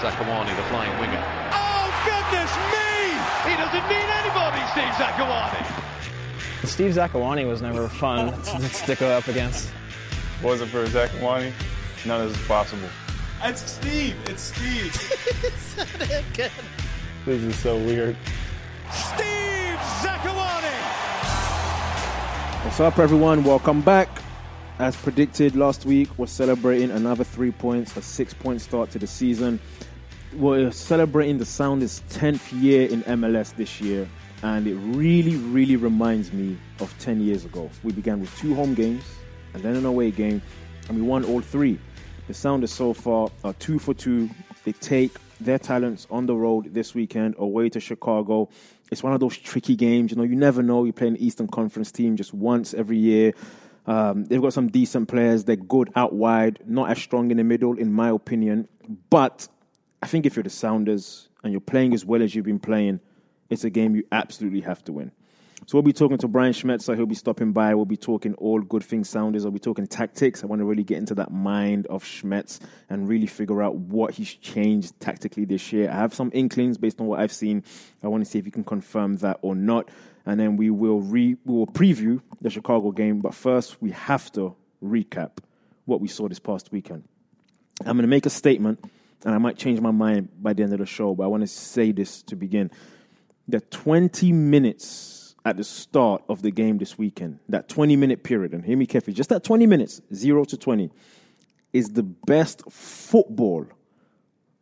Zakuani, the flying winger. Oh, goodness me! He doesn't need anybody, Steve Zakuani. Steve Zakuani was never fun to stick up against. Wasn't for Zakuani, none of this is possible. It's Steve. It's Steve. This is so weird. Steve Zakuani! What's up, everyone? Welcome back. As predicted last week, we're celebrating another three points, a six point start to the season. We're celebrating the Sounders' 10th year in MLS this year, and it really, really reminds me of 10 years ago. We began with two home games and then an away game, and we won all three. The Sounders so far are two for two. They take their talents on the road this weekend away to Chicago. It's one of those tricky games. You know, you never know. You play an Eastern Conference team just once every year. Um, they've got some decent players. They're good out wide, not as strong in the middle, in my opinion. But I think if you're the Sounders and you're playing as well as you've been playing, it's a game you absolutely have to win. So we'll be talking to Brian Schmetzer. He'll be stopping by. We'll be talking all good things Sounders. I'll be talking tactics. I want to really get into that mind of Schmetz and really figure out what he's changed tactically this year. I have some inklings based on what I've seen. I want to see if he can confirm that or not. And then we will re we will preview the Chicago game. But first, we have to recap what we saw this past weekend. I'm going to make a statement, and I might change my mind by the end of the show. But I want to say this to begin: the 20 minutes at the start of the game this weekend, that 20 minute period, and hear me carefully, just that 20 minutes, zero to 20, is the best football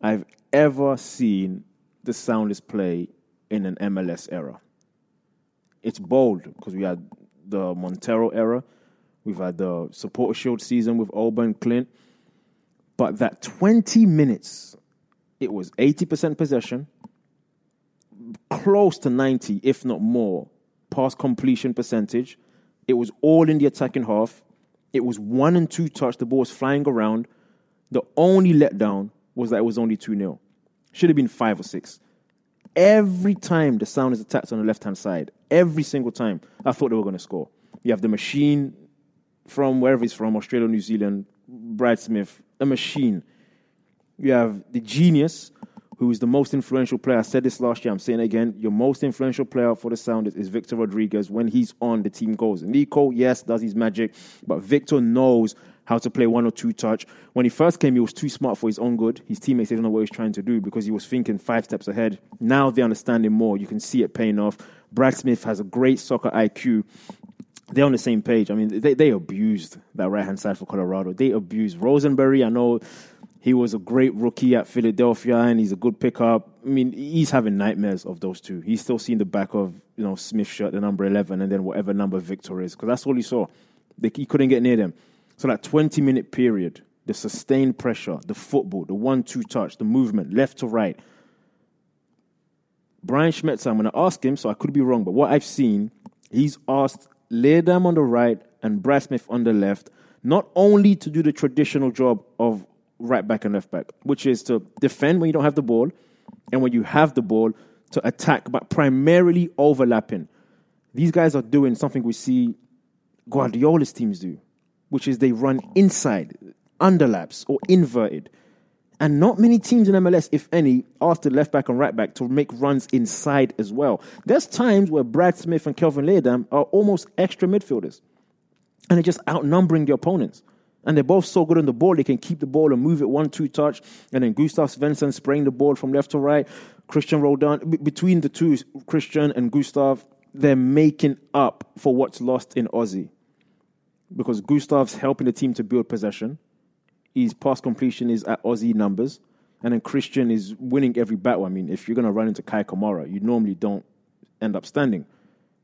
I've ever seen the Sounders play in an MLS era. It's bold because we had the Montero era, we've had the supporter shield season with Oba and Clint, but that 20 minutes, it was 80% possession, close to 90, if not more, pass completion percentage. It was all in the attacking half. It was one and two touch. The ball was flying around. The only letdown was that it was only 2 0. Should have been five or six. Every time the sound is attacked on the left hand side, every single time, I thought they were going to score. You have the machine from wherever he's from, Australia, New Zealand, Brad Smith, a machine. You have the genius, who is the most influential player. I said this last year, I'm saying it again. Your most influential player for the Sounders is Victor Rodriguez. When he's on, the team goes. Nico, yes, does his magic, but Victor knows how to play one or two touch. When he first came, he was too smart for his own good. His teammates didn't know what he was trying to do because he was thinking five steps ahead. Now they understand him more. You can see it paying off. Brad Smith has a great soccer IQ they're on the same page. I mean, they, they abused that right hand side for Colorado. They abused Rosenberry. I know he was a great rookie at Philadelphia and he's a good pickup. I mean, he's having nightmares of those two. He's still seeing the back of, you know, Smith shirt, the number 11, and then whatever number Victor is, because that's all he saw. They, he couldn't get near them. So that 20 minute period, the sustained pressure, the football, the one two touch, the movement, left to right. Brian Schmetzer, I'm going to ask him, so I could be wrong, but what I've seen, he's asked Leerdam on the right and Brad Smith on the left, not only to do the traditional job of right back and left back, which is to defend when you don't have the ball, and when you have the ball, to attack, but primarily overlapping. These guys are doing something we see Guardiola's teams do, which is they run inside, underlaps, or inverted. And not many teams in MLS, if any, ask the left back and right back to make runs inside as well. There's times where Brad Smith and Kelvin Leerdam are almost extra midfielders. And they're just outnumbering the opponents. And they're both so good on the ball, they can keep the ball and move it one, two touch. And then Gustav Svensson spraying the ball from left to right. Christian Roldan. B- between the two, Christian and Gustav, they're making up for what's lost in Ozzy. Because Gustav's helping the team to build possession his pass completion is at Ozzy numbers, and then Christian is winning every battle. I mean, if you're going to run into Kei Kamara, you normally don't end up standing,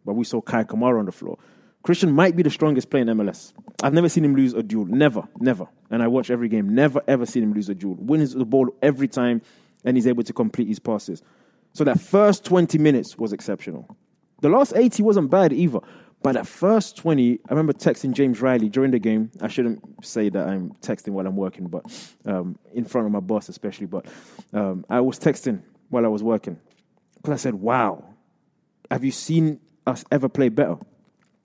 but we saw Kei Kamara on the floor. Christian might be the strongest player in MLS. I've never seen him lose a duel. Never, never. And I watch every game. Never, ever seen him lose a duel. Wins the ball every time, and he's able to complete his passes. So that first 20 minutes was exceptional. The last 80 wasn't bad either. But at first 20, I remember texting James Riley during the game. I shouldn't say that I'm texting while I'm working, but um, in front of my boss, especially. But um, I was texting while I was working because I said, Wow, have you seen us ever play better?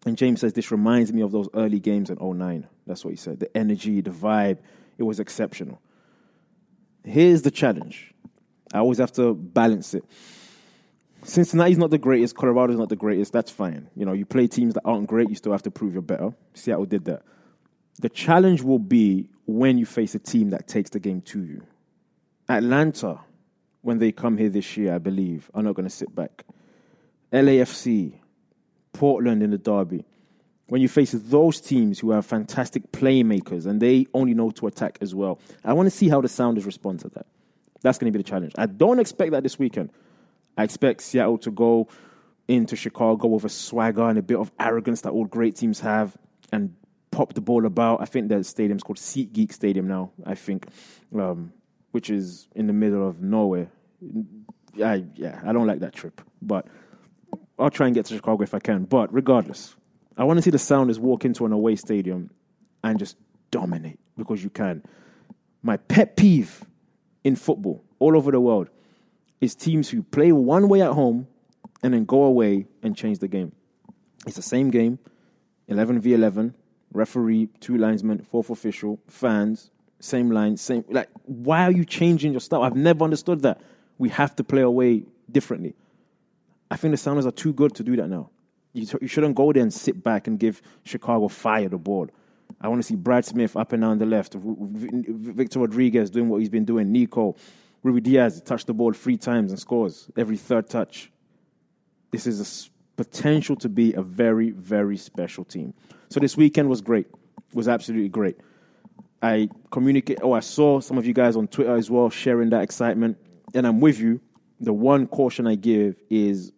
And James says, This reminds me of those early games in 09. That's what he said. The energy, the vibe, it was exceptional. Here's the challenge. I always have to balance it. Cincinnati's not the greatest. Colorado's not the greatest. That's fine. You know, you play teams that aren't great. You still have to prove you're better. Seattle did that. The challenge will be when you face a team that takes the game to you. Atlanta, when they come here this year, I believe, are not going to sit back. LAFC, Portland in the derby. When you face those teams who have fantastic playmakers and they only know to attack as well, I want to see how the Sounders respond to that. That's going to be the challenge. I don't expect that this weekend. I expect Seattle to go into Chicago with a swagger and a bit of arrogance that all great teams have and pop the ball about. I think the stadium's called SeatGeek Stadium now, I think, um, which is in the middle of nowhere. I, yeah, I don't like that trip, but I'll try and get to Chicago if I can. But regardless, I want to see the Sounders walk into an away stadium and just dominate because you can. My pet peeve in football all over the world is teams who play one way at home and then go away and change the game. It's the same game, 11 v 11, referee, two linesmen, fourth official, fans, same line, same. Like, why are you changing your style? I've never understood that. We have to play away differently. I think the Sounders are too good to do that now. You, you shouldn't go there and sit back and give Chicago fire the ball. I want to see Brad Smith up and down the left, Victor Rodriguez doing what he's been doing, Nico, Ruidíaz touched the ball three times and scores every third touch. This is a potential to be a very, very special team. So this weekend was great. Was absolutely great. I communicate. Oh, I saw some of you guys on Twitter as well sharing that excitement, and I'm with you. The one caution I give is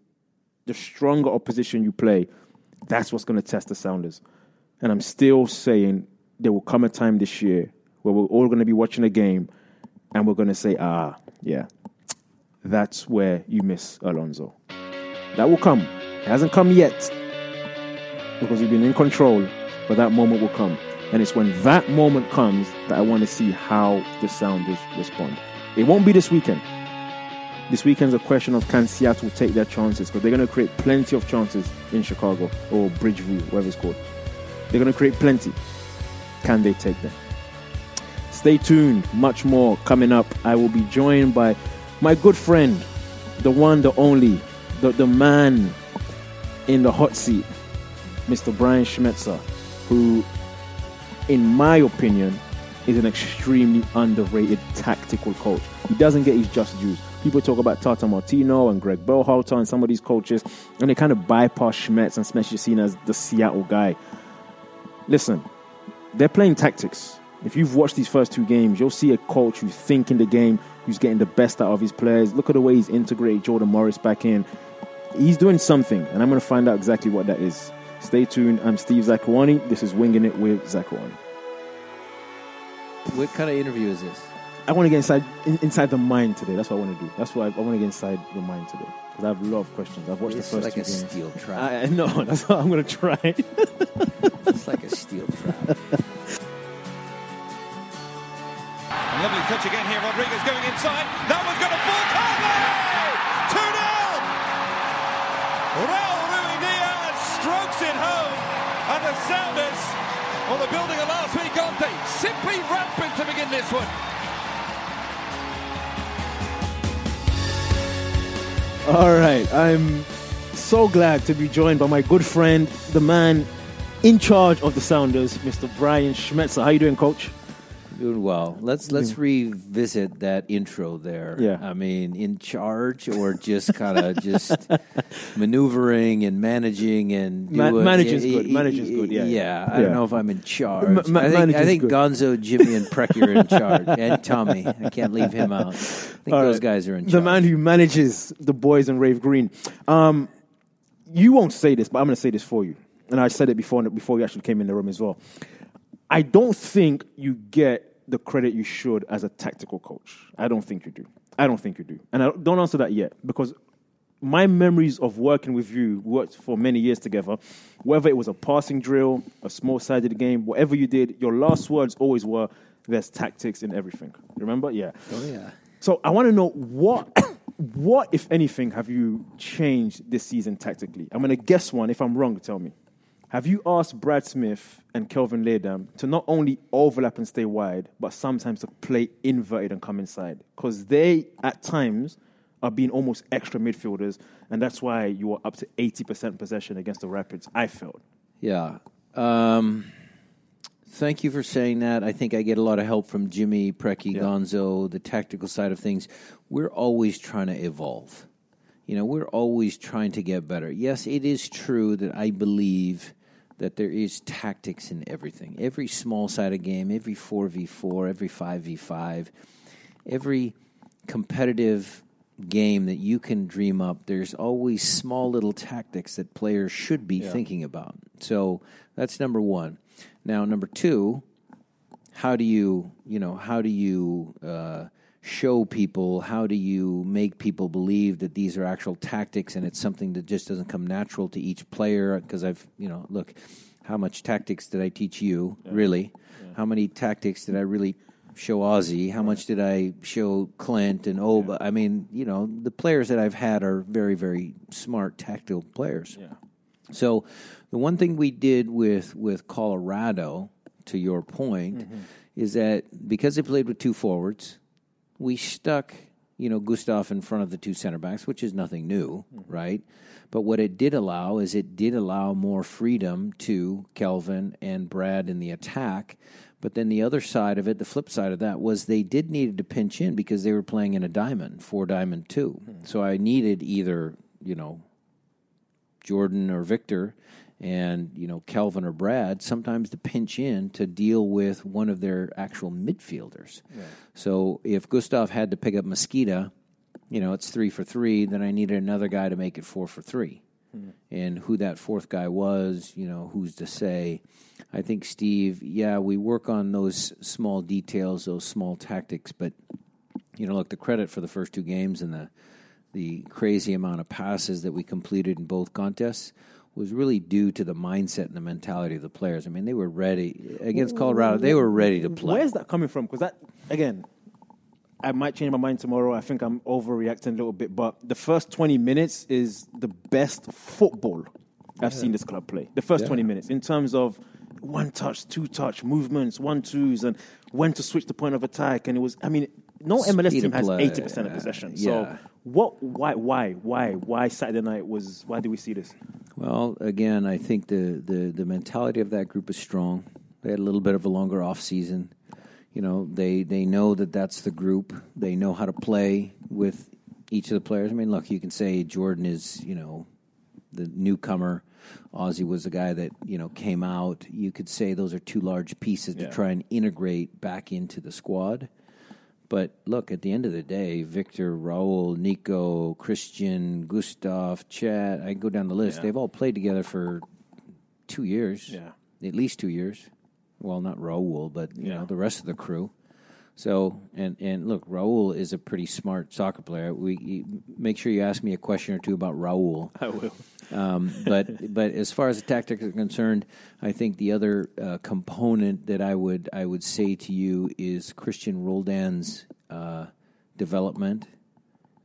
the stronger opposition you play, that's what's going to test the Sounders. And I'm still saying there will come a time this year where we're all going to be watching a game and we're going to say, ah, yeah, that's where you miss Alonso. That will come. It hasn't come yet because we've been in control, but that moment will come. And it's when that moment comes that I want to see how the Sounders respond. It won't be this weekend. This weekend's a question of can Seattle take their chances because they're going to create plenty of chances in Chicago or Bridgeview, whatever it's called. They're going to create plenty. Can they take them? Stay tuned, much more coming up. I will be joined by my good friend, the one, the only, the, the man in the hot seat, Mr. Brian Schmetzer, who, in my opinion, is an extremely underrated tactical coach. He doesn't get his just dues. People talk about Tata Martino and Greg Berhalter and some of these coaches, and they kind of bypass Schmetz, and Schmetz is seen as the Seattle guy. Listen, they're playing tactics. If you've watched these first two games, you'll see a coach who's thinking the game, who's getting the best out of his players. Look at the way he's integrated Jordan Morris back in. He's doing something, and I'm going to find out exactly what that is. Stay tuned. I'm Steve Zakuani. This is Winging It with Zakuani. What kind of interview is this? I want to get inside inside the mind today. That's what I want to do. That's why I, I want to get inside your mind today because I have a lot of questions. I've watched It's the first like two a games. steel trap. I, I know. That's what I'm going to try. It's like a steel trap. Lovely touch again here. Rodriguez going inside. That was going to fall. Carly! 2 0. Raul Ruidíaz strokes it home. And the Sounders, well, the building of last week, aren't they? Simply rampant to begin this one. All right. I'm so glad to be joined by my good friend, the man in charge of the Sounders, Mr. Brian Schmetzer. How you doing, Coach? Doing well. Let's let's revisit that intro there. Yeah. I mean, in charge or just kind of just maneuvering and managing and Ma- doing- managing's good. Managing's good, yeah, Yeah. I don't know if I'm in charge. Ma- ma- I think, I think. Gonzo, Jimmy, and Preki are in charge, and Tommy. I can't leave him out. I think All those right. guys are in charge. The man who manages the boys in Rave Green. Um, you won't say this, but I'm going to say this for you. And I said it before before you actually came in the room as well. I don't think you get the credit you should as a tactical coach. I don't think you do. I don't think you do. And I don't answer that yet because my memories of working with you, worked for many years together, whether it was a passing drill, a small sided game, whatever you did, your last words always were, there's tactics in everything. Remember? Yeah. Oh yeah. So I want to know what, what if anything, have you changed this season tactically? I'm going to guess one. If I'm wrong, tell me. Have you asked Brad Smith and Kelvin Leerdam to not only overlap and stay wide, but sometimes to play inverted and come inside? Because they, at times, are being almost extra midfielders, and that's why you are up to 80% possession against the Rapids, I felt. Yeah. Um, thank you for saying that. I think I get a lot of help from Jimmy, Preki, Yeah. Gonzo, the tactical side of things. We're always trying to evolve. You know, we're always trying to get better. Yes, it is true that I believe that there is tactics in everything. Every small side sided game, every 4v4, every 5v5, every competitive game that you can dream up, there's always small little tactics that players should be thinking about. So that's number one. Now, number two, how do you, you know, how do you uh, show people? How do you make people believe that these are actual tactics and it's something that just doesn't come natural to each player? Because I've, you know, look, how much tactics did I teach you? Really? How many tactics did I really show Ozzy? How much did I show Clint and Oba? I mean, you know, the players that I've had are very, very smart tactical players. So the one thing we did with with Colorado, to your point, mm-hmm. is that because they played with two forwards, we stuck you know Gustav in front of the two center backs, which is nothing new, mm-hmm. right? But what it did allow is it did allow more freedom to Kelvin and Brad in the attack. But then the other side of it, the flip side of that, was they did needed to pinch in because they were playing in a diamond, four diamond two. Mm-hmm. So I needed either you know Jordan or Victor and you know Kelvin or Brad sometimes to pinch in to deal with one of their actual midfielders. So if Gustav had to pick up Mezquida, you know it's three for three. Then I needed another guy to make it four for three. Hmm. And who that fourth guy was, you know, who's to say? I think Steve. Yeah, we work on those small details, those small tactics, but you know, look, the credit for the first two games and the the crazy amount of passes that we completed in both contests was really due to the mindset and the mentality of the players. I mean, they were ready against Colorado. They were ready to play. Where's that coming from? Because that, again, I might change my mind tomorrow. I think I'm overreacting a little bit, but the first 20 minutes is the best football I've seen this club play. The first 20 minutes in terms of one touch, two touch, movements, one twos, and when to switch the point of attack. And it was, I mean, no MLS Speed team has play, 80% of possession. yeah. So, what, why, why, why, why Saturday night was, why did we see this? Well, again, I think the, the, the mentality of that group is strong. They had a little bit of a longer off season. You know, they they know that that's the group. They know how to play with each of the players. I mean, look, you can say Jordan is you know the newcomer. Ozzy was the guy that you know came out. You could say those are two large pieces Yeah. to try and integrate back into the squad. But look, at the end of the day, Victor, Raul, Nico, Christian, Gustav, Chad, I go down the list. Yeah. They've all played together for two years. Yeah. At least two years. Well, not Raul, but you Yeah. know, the rest of the crew. So, and and look, Raul is a pretty smart soccer player. We make sure you ask me a question or two about Raul. I will. Um, but but as far as the tactics are concerned, I think the other uh, component that I would I would say to you is Christian Roldan's uh, development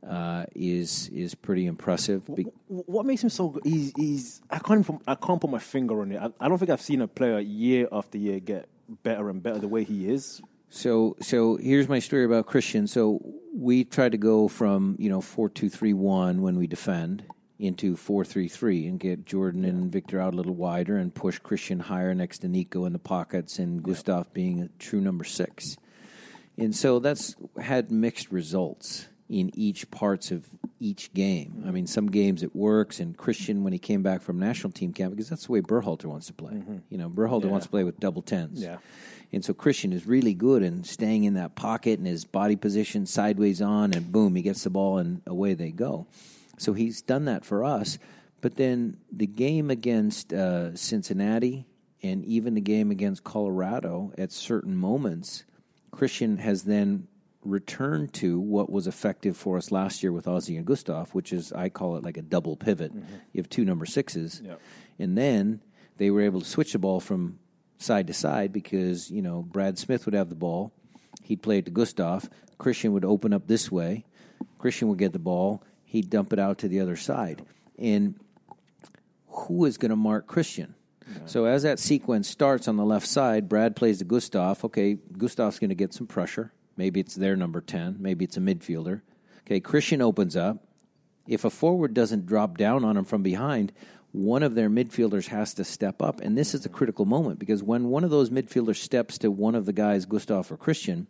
uh, is is pretty impressive. Be- What makes him so good? He's, he's I can't put, I can't put my finger on it. I, I don't think I've seen a player year after year get better and better the way he is. So so here's my story about Christian. So we tried to go from you know four two three one when we defend into four three three and get Jordan and Victor out a little wider and push Christian higher next to Nico in the pockets and Gustav being a true number six. And so that's had mixed results in each parts of each game. I mean, some games it works, and Christian when he came back from national team camp because that's the way Berhalter wants to play. Mm-hmm. You know, Berhalter Yeah. wants to play with double tens. Yeah. And so Christian is really good in staying in that pocket and his body position sideways on, and boom, he gets the ball and away they go. So he's done that for us. But then the game against uh, Cincinnati and even the game against Colorado at certain moments, Christian has then returned to what was effective for us last year with Ozzy and Gustav, which is, I call it like a double pivot. You have two number sixes. Yep. And then they were able to switch the ball from side to side because, you know, Brad Smith would have the ball. He'd play it to Gustav. Christian would open up this way. Christian would get the ball. He'd dump it out to the other side. And who is going to mark Christian? So as that sequence starts on the left side, Brad plays to Gustav. Okay, Gustav's going to get some pressure. Maybe it's their number 10. Maybe it's a midfielder. Okay, Christian opens up. If a forward doesn't drop down on him from behind, one of their midfielders has to step up. And this is a critical moment because when one of those midfielders steps to one of the guys, Gustav or Christian,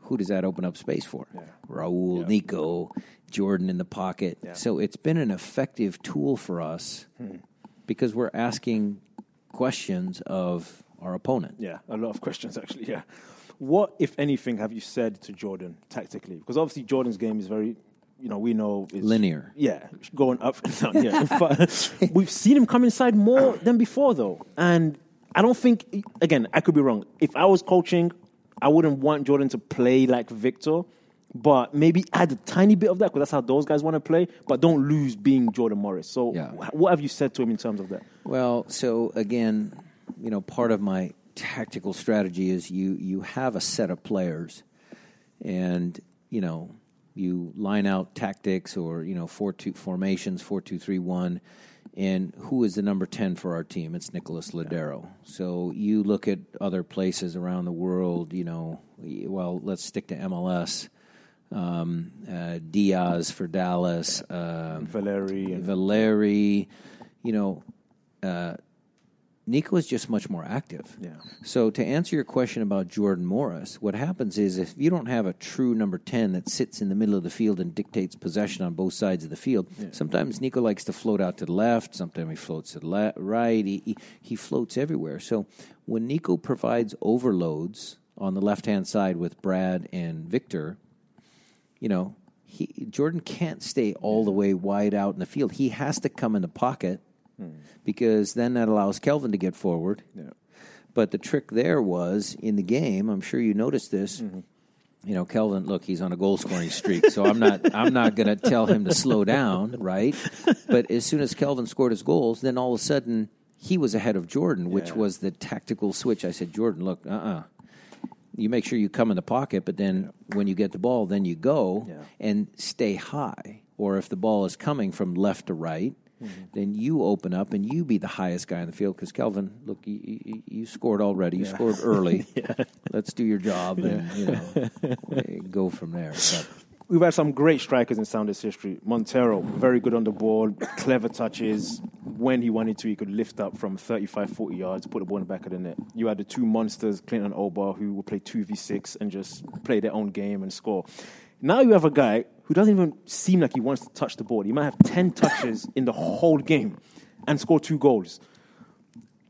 who does that open up space for? Raul, Nico, Jordan in the pocket. So it's been an effective tool for us hmm. because we're asking questions of our opponent. Yeah, a lot of questions actually. Yeah, what if anything have you said to Jordan tactically? Because obviously Jordan's game is very, you know, we know is Linear. Yeah, going up and down. Yeah, we've seen him come inside more than before though, and I don't think. Again, I could be wrong. If I was coaching, I wouldn't want Jordan to play like Victor. But maybe add a tiny bit of that because that's how those guys want to play. But don't lose being Jordan Morris. So, Yeah. what have you said to him in terms of that? Well, so again, you know, part of my tactical strategy is you you have a set of players, and you know you line out tactics or you know four two formations four two three one, and who is the number ten for our team? It's Nicholas Lodeiro. So you look at other places around the world. You know, well, let's stick to MLS. Um, uh, Diaz for Dallas. Um, Valeri and Valeri, you know, uh, Nico is just much more active. Yeah. So to answer your question about Jordan Morris, what happens is if you don't have a true number ten that sits in the middle of the field and dictates possession on both sides of the field, sometimes Nico likes to float out to the left. Sometimes he floats to the le- right. He, he he floats everywhere. So when Nico provides overloads on the left hand side with Brad and Victor, you know, he, Jordan can't stay all the way wide out in the field. He has to come in the pocket because then that allows Kelvin to get forward. But the trick there was in the game. I'm sure you noticed this. You know, Kelvin. Look, he's on a goal scoring streak, so I'm not. I'm not going to tell him to slow down, right? But as soon as Kelvin scored his goals, then all of a sudden he was ahead of Jordan, which was the tactical switch. I said, Jordan, look, uh, uh you make sure you come in the pocket, but then when you get the ball, then you go Yeah. and stay high. Or if the ball is coming from left to right, Mm-hmm. then you open up and you be the highest guy in the field. Because Kelvin, look, you, you, you scored already. You scored early. Let's do your job and you know go from there. But We've had some great strikers in Sounders history. Montero, very good on the ball, clever touches. When he wanted to, he could lift up from 35, 40 yards, put the ball in the back of the net. You had the two monsters, Clinton and Oba, who would play 2v6 and just play their own game and score. Now you have a guy who doesn't even seem like he wants to touch the ball. He might have 10 touches in the whole game and score two goals.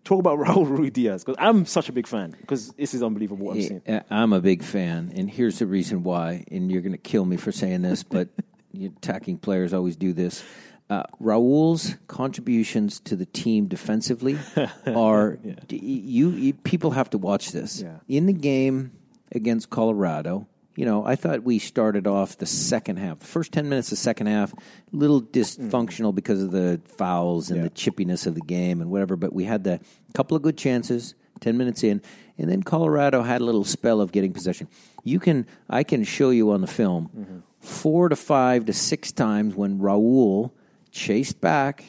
Talk about Raul Ruidíaz, because I'm such a big fan, because this is unbelievable what I'm seeing. I'm a big fan, and here's the reason why. And you're going to kill me for saying this, but attacking players always do this. Uh, Raul's contributions to the team defensively are d- you, you. People have to watch this Yeah. in the game against Colorado. You know, I thought we started off the second half, the first ten minutes of the second half, a little dysfunctional because of the fouls and Yeah. the chippiness of the game and whatever. But we had the couple of good chances, ten minutes in, and then Colorado had a little spell of getting possession. You can, I can show you on the film, four to five to six times when Raul chased back,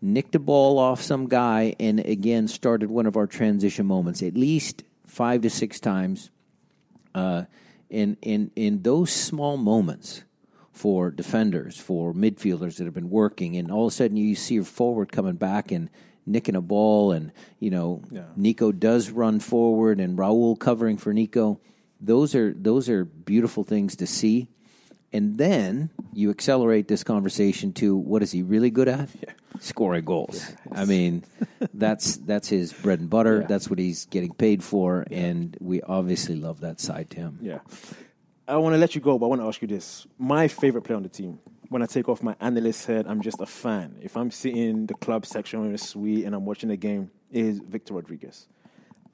nicked a ball off some guy, and again started one of our transition moments. At least five to six times uh, in in in those small moments for defenders, for midfielders that have been working, and all of a sudden you see your forward coming back and nicking a ball, and you know Nico does run forward, and Raul covering for Nico. Those are those are beautiful things to see. And then you accelerate this conversation to what is he really good at? Scoring goals. I mean, that's that's his bread and butter. That's what he's getting paid for, and we obviously love that side to him. Yeah. I want to let you go, but I want to ask you this. My favorite player on the team, when I take off my analyst head, I'm just a fan. If I'm sitting in the club section in a suite and I'm watching the game, is Victor Rodriguez.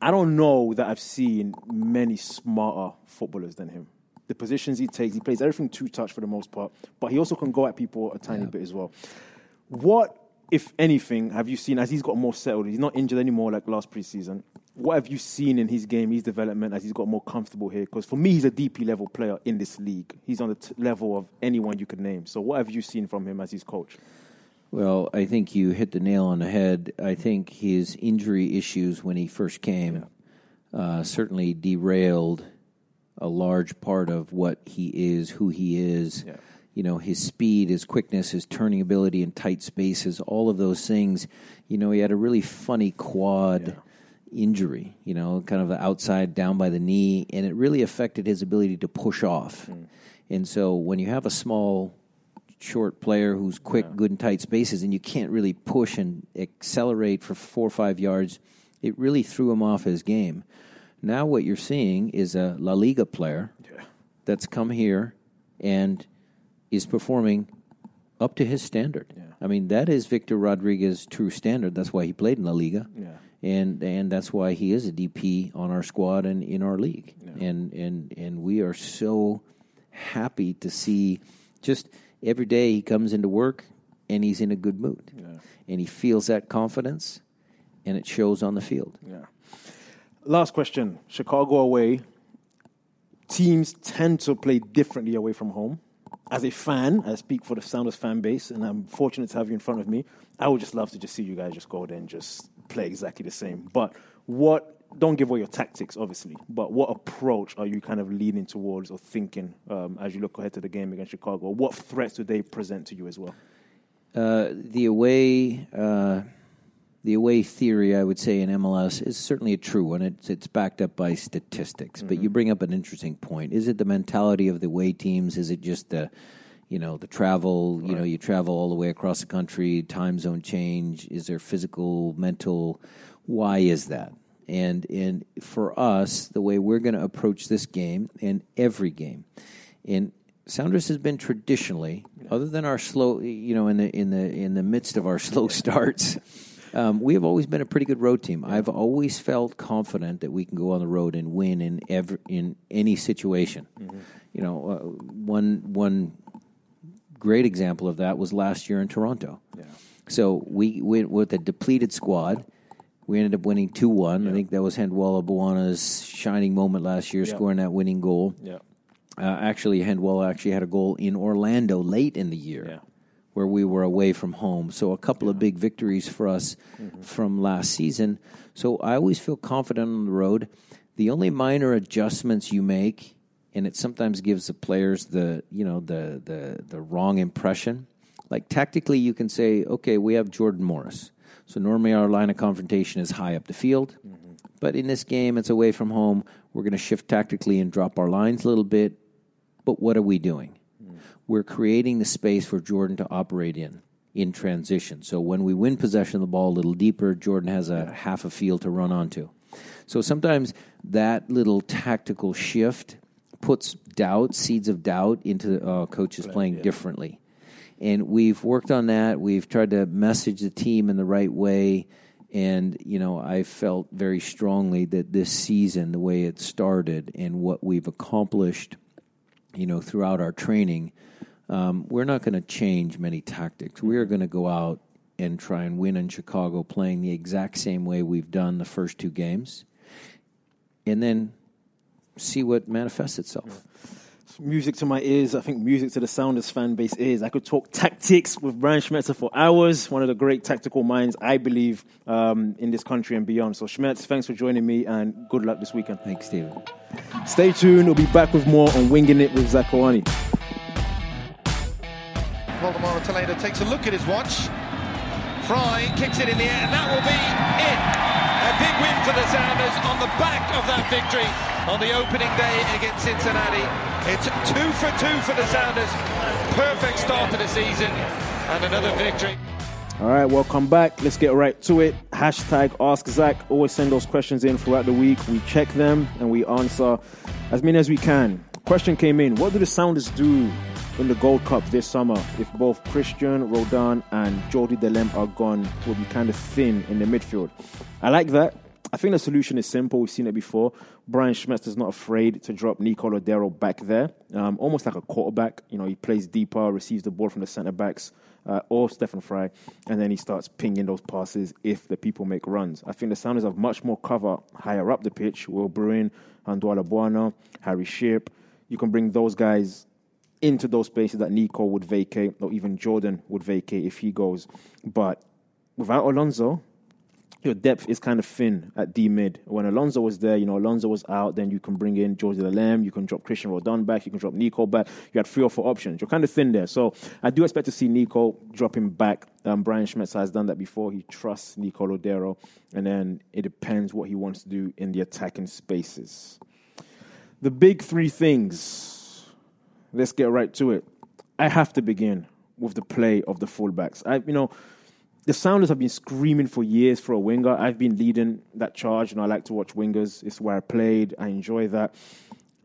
I don't know that I've seen many smarter footballers than him. The positions he takes, he plays everything two touch for the most part, but he also can go at people a tiny bit as well. What, if anything, have you seen as he's got more settled? He's not injured anymore like last preseason. What have you seen in his game, his development, as he's got more comfortable here? Because for me, he's a DP level player in this league. He's on the t- level of anyone you could name. So, what have you seen from him as his coach? Well, I think you hit the nail on the head. I think his injury issues when he first came uh, certainly derailed a large part of what he is, who he is. Yeah. You know, his speed, his quickness, his turning ability in tight spaces, all of those things. You know, he had a really funny quad injury, you know, kind of outside down by the knee, and it really affected his ability to push off. Hmm. And so when you have a small, short player who's quick, good in tight spaces, and you can't really push and accelerate for four or five yards, it really threw him off his game. Now what you're seeing is a La Liga player that's come here and is performing up to his standard. I mean, that is Victor Rodriguez's true standard. That's why he played in La Liga. Yeah. And and that's why he is a DP on our squad and in our league. And and and we are so happy to see just every day he comes into work and he's in a good mood. And he feels that confidence and it shows on the field. Yeah. Last question. Chicago away. Teams tend to play differently away from home. As a fan, I speak for the Sounders fan base, and I'm fortunate to have you in front of me. I would just love to just see you guys just go there and just play exactly the same. But what? Don't give away your tactics, obviously. But what approach are you kind of leaning towards or thinking um, as you look ahead to the game against Chicago? What threats do they present to you as well? Uh, the away, uh, the away theory, I would say in MLS is certainly a true one. It's it's backed up by statistics. But you mm-hmm. bring up an interesting point. Is it the mentality of the away teams? Is it just the, you know, the travel? You know, you travel all the way across the country, time zone change. Is there physical, mental? Why is that? And and for us, the way we're going to approach this game and every game, and Sounders has been traditionally, other than our slow, you know, in the in the in the midst of our slow starts, um, we have always been a pretty good road team. I've always felt confident that we can go on the road and win in every in any situation. You know, uh, one one great example of that was last year in Toronto. So we went with a depleted squad. We ended up winning two one. I think that was Handwalla Bwana's shining moment last year, scoring that winning goal. Yeah. Uh, actually, Handwalla actually had a goal in Orlando late in the year, Yeah. Where we were away from home. So a couple of big victories for us mm-hmm. from last season. So I always feel confident on the road. The only minor adjustments you make, and it sometimes gives the players the you know the the the wrong impression. Like tactically, you can say, okay, we have Jordan Morris. So normally our line of confrontation is high up the field. Mm-hmm. But in this game, it's away from home. We're going to shift tactically and drop our lines a little bit. But what are we doing? We're creating the space for Jordan to operate in in transition. So when we win possession of the ball a little deeper, Jordan has a half a field to run onto. So sometimes that little tactical shift puts doubt, seeds of doubt into uh, coaches playing differently. And we've worked on that. We've tried to message the team in the right way. And, you know, I felt very strongly that this season, the way it started and what we've accomplished, you know, throughout our training, um, we're not going to change many tactics. We are going to go out and try and win in Chicago playing the exact same way we've done the first two games. And then see what manifests itself. music to my ears. I think music to the Sounders fan base is. I could talk tactics with Brian Schmetzer for hours. One of the great tactical minds, I believe, um, in this country and beyond. So, Schmetz, thanks for joining me and good luck this weekend. Thanks, Steven. Stay tuned. We'll be back with more on Winging It with Zach Zakuani. Voldemort Toledo takes a look at his watch. Frei kicks it in the air, and that will be it. A big win for the Sounders on the back of that victory on the opening day against Cincinnati. It's two for two for the Sounders. Perfect start to the season, and another victory. All right, welcome back. Let's get right to it. Hashtag Ask Zach. Always send those questions in throughout the week. We check them and we answer as many as we can. Question came in What do the Sounders do in the Gold Cup this summer if both Christian, Roldan, and Jordy Delem are gone? Will be kind of thin in the midfield. I like that. I think the solution is simple. We've seen it before. Brian Schmetz is not afraid to drop Nico Lodeiro back there, um, almost like a quarterback. You know, he plays deeper, receives the ball from the centre backs uh, or Stefan Frei, and then he starts pinging those passes if the people make runs. I think the Sounders have much more cover higher up the pitch. Will Bruin, Handwalla Bwana, Harry Shipp. You can bring those guys into those spaces that Nico would vacate, or even Jordan would vacate if he goes. But without Alonso, your depth is kind of thin at D mid. When Alonso was there, you know, Alonso was out, then you can bring in George Lamb, you can drop Christian Roldan back, you can drop Nico back. You had three or four options. You're kind of thin there. So I do expect to see Nico drop him back. Um, Brian Schmetzer has done that before. He trusts Nico Lodeiro, and then it depends what he wants to do in the attacking spaces. The big three things. Let's get right to it. I have to begin with the play of the fullbacks. I, you know, the Sounders have been screaming for years for a winger. I've been leading that charge, and I like to watch wingers. It's where I played. I enjoy that.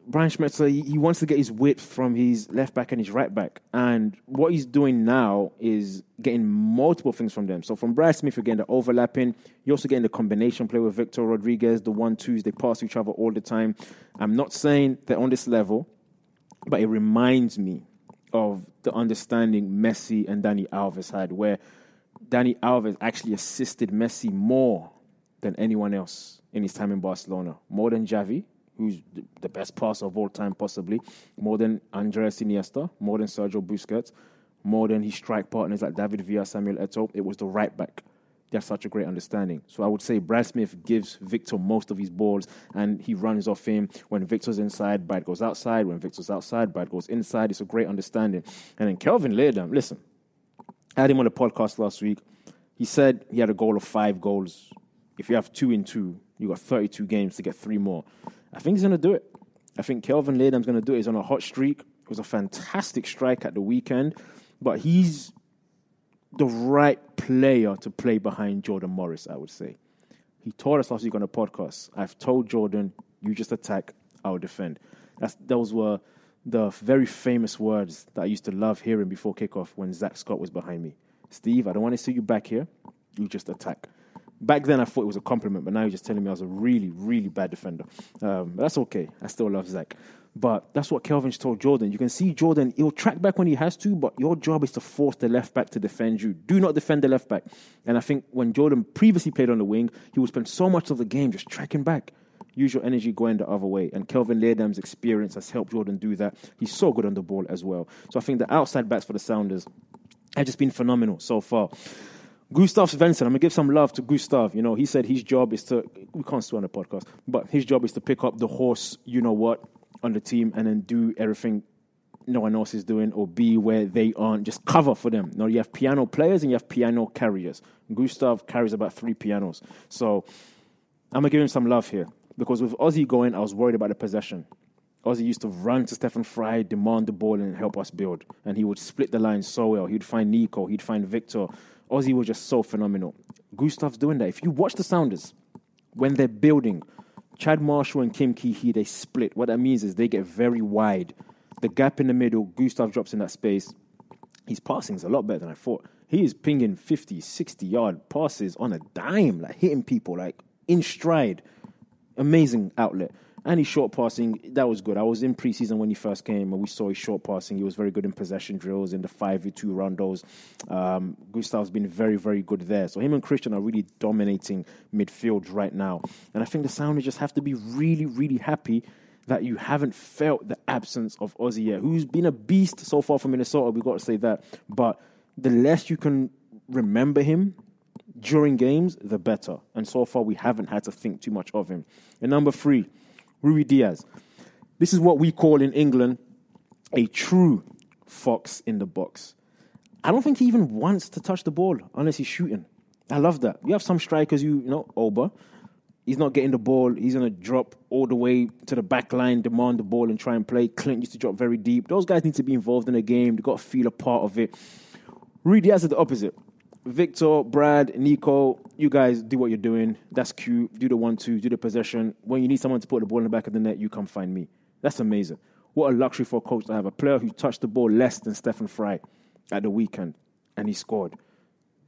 Brian Schmetzer, he, wants to get his width from his left back and his right back. And what he's doing now is getting multiple things from them. So from Brad Smith, you're getting the overlapping. You're also getting the combination play with Victor Rodriguez, the one twos. They pass each other all the time. I'm not saying they're on this level, but it reminds me of the understanding Messi and Dani Alves had, where Dani Alves actually assisted Messi more than anyone else in his time in Barcelona, more than Xavi, who's the best passer of all time, possibly, more than Andres Iniesta, more than Sergio Busquets, more than his strike partners like David Villa, Samuel Eto'o. It was the right back. Have such a great understanding. So I would say Brad Smith gives Victor most of his balls and he runs off him. When Victor's inside, Brad goes outside. When Victor's outside, Brad goes inside. It's a great understanding. And then Kelvin Leerdam, listen, I had him on the podcast last week. He said he had a goal of five goals. If you have two in two, you got 32 games to get three more. I think he's going to do it. I think Kelvin Leerdam's going to do it. He's on a hot streak. It was a fantastic strike at the weekend, but he's the right player to play behind Jordan Morris, I would say. He told us last week on the podcast, I've told Jordan, you just attack, I'll defend. That's, those were the very famous words that I used to love hearing before kickoff when Zach Scott was behind me. Steve, I don't want to see you back here. You just attack. Back then, I thought it was a compliment, but now you're just telling me I was a really, really bad defender. Um, but that's okay. I still love Zach. But that's what Kelvin's told Jordan. You can see Jordan, he'll track back when he has to, but your job is to force the left back to defend you. Do not defend the left back. And I think when Jordan previously played on the wing, he would spend so much of the game just tracking back use your energy going the other way. And Kelvin Leerdam's experience has helped Jordan do that. He's so good on the ball as well. So I think the outside backs for the Sounders have just been phenomenal so far. Gustav Svensson, I'm gonna give some love to Gustav. You know, he said his job is to we can't swear on the podcast, but his job is to pick up the horse, you know what, on the team and then do everything no one else is doing or be where they aren't. Just cover for them. Now you have piano players and you have piano carriers. Gustav carries about three pianos. So I'm gonna give him some love here. Because with Ozzy going, I was worried about the possession. Ozzy used to run to Stefan Frei, demand the ball, and help us build. And he would split the line so well. He'd find Nico, he'd find Victor. Ozzy was just so phenomenal. Gustav's doing that. If you watch the Sounders, when they're building, Chad Marshall and Kim Kee-hee, they split. What that means is they get very wide. The gap in the middle, Gustav drops in that space. His passing is a lot better than I thought. He is pinging 50, 60 yard passes on a dime, like hitting people, like in stride amazing outlet. And his short passing, that was good. I was in preseason when he first came, and we saw his short passing. He was very good in possession drills, in the 5v2 rondos. Um, Gustav's been very, very good there. So him and Christian are really dominating midfield right now. And I think the Sounders just have to be really, really happy that you haven't felt the absence of Ozzy yet, who's been a beast so far from Minnesota. We've got to say that. But the less you can remember him, during games, the better. And so far, we haven't had to think too much of him. And number three, Ruidíaz. This is what we call in England a true fox in the box. I don't think he even wants to touch the ball unless he's shooting. I love that. You have some strikers, you, you know, Oba. He's not getting the ball. He's going to drop all the way to the back line, demand the ball, and try and play. Clint used to drop very deep. Those guys need to be involved in the game. They've got to feel a part of it. Ruidíaz is the opposite. Victor, Brad, Nico, you guys do what you're doing. That's cute. Do the one two, do the possession. When you need someone to put the ball in the back of the net, you come find me. That's amazing. What a luxury for a coach to have a player who touched the ball less than Stefan Frei at the weekend, and he scored.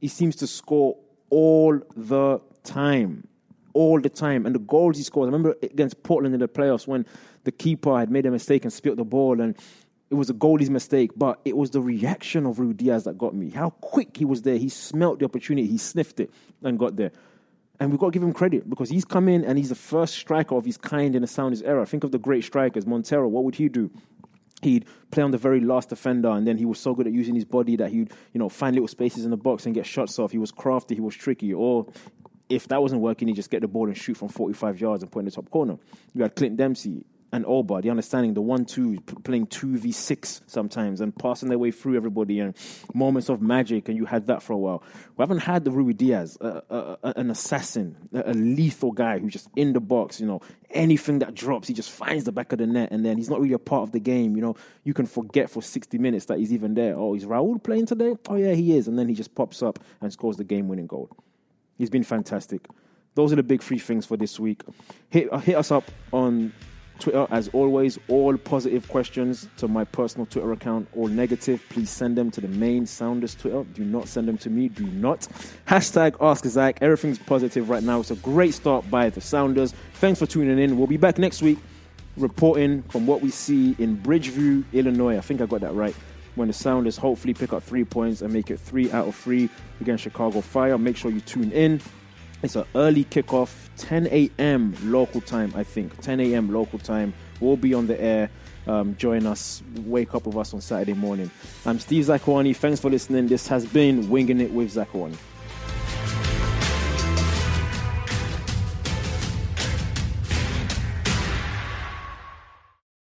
He seems to score all the time. All the time. And the goals he scores, I remember against Portland in the playoffs when the keeper had made a mistake and spilt the ball, and it was a goalie's mistake, but it was the reaction of Ruidíaz that got me. How quick he was there. He smelt the opportunity, he sniffed it, and got there. And we've got to give him credit because he's come in and he's the first striker of his kind in the Sounders era. Think of the great strikers. Montero, what would he do? he'd play on the very last defender, and then he was so good at using his body that he'd you know find little spaces in the box and get shots off. He was crafty, he was tricky, or if that wasn't working, he'd just get the ball and shoot from 45 yards and put in the top corner. You had Clint Dempsey and Oba, the understanding, the playing two v six sometimes and passing their way through everybody and moments of magic, and you had that for a while. We haven't had the Ruidíaz, uh, uh, uh, an assassin, a, lethal guy who's just in the box. You know, anything that drops, he just finds the back of the net, and then he's not really a part of the game. You know, you can forget for 60 minutes that he's even there. Oh, is Raul playing today? Oh yeah, he is, and then he just pops up and scores the game-winning goal. He's been fantastic. Those are the big three things for this week. Hit, uh, hit us up on Twitter, as always, all positive questions to my personal Twitter account, all negative, please send them to the main Sounders Twitter. Do not send them to me. Do not. Hashtag Ask Zach. Everything's positive right now. It's a great start by the Sounders. Thanks for tuning in. We'll be back next week reporting from what we see in Bridgeview, Illinois. I think I got that right. When the Sounders hopefully pick up three points and make it three out of three against Chicago Fire. Make sure you tune in. It's an early kickoff, 10 a.m. local time, I think. 10 a.m. local time. We'll be on the air. Um, join us, wake up with us on Saturday morning. I'm Steve Zakuani. Thanks for listening. This has been Winging It with Zakuani.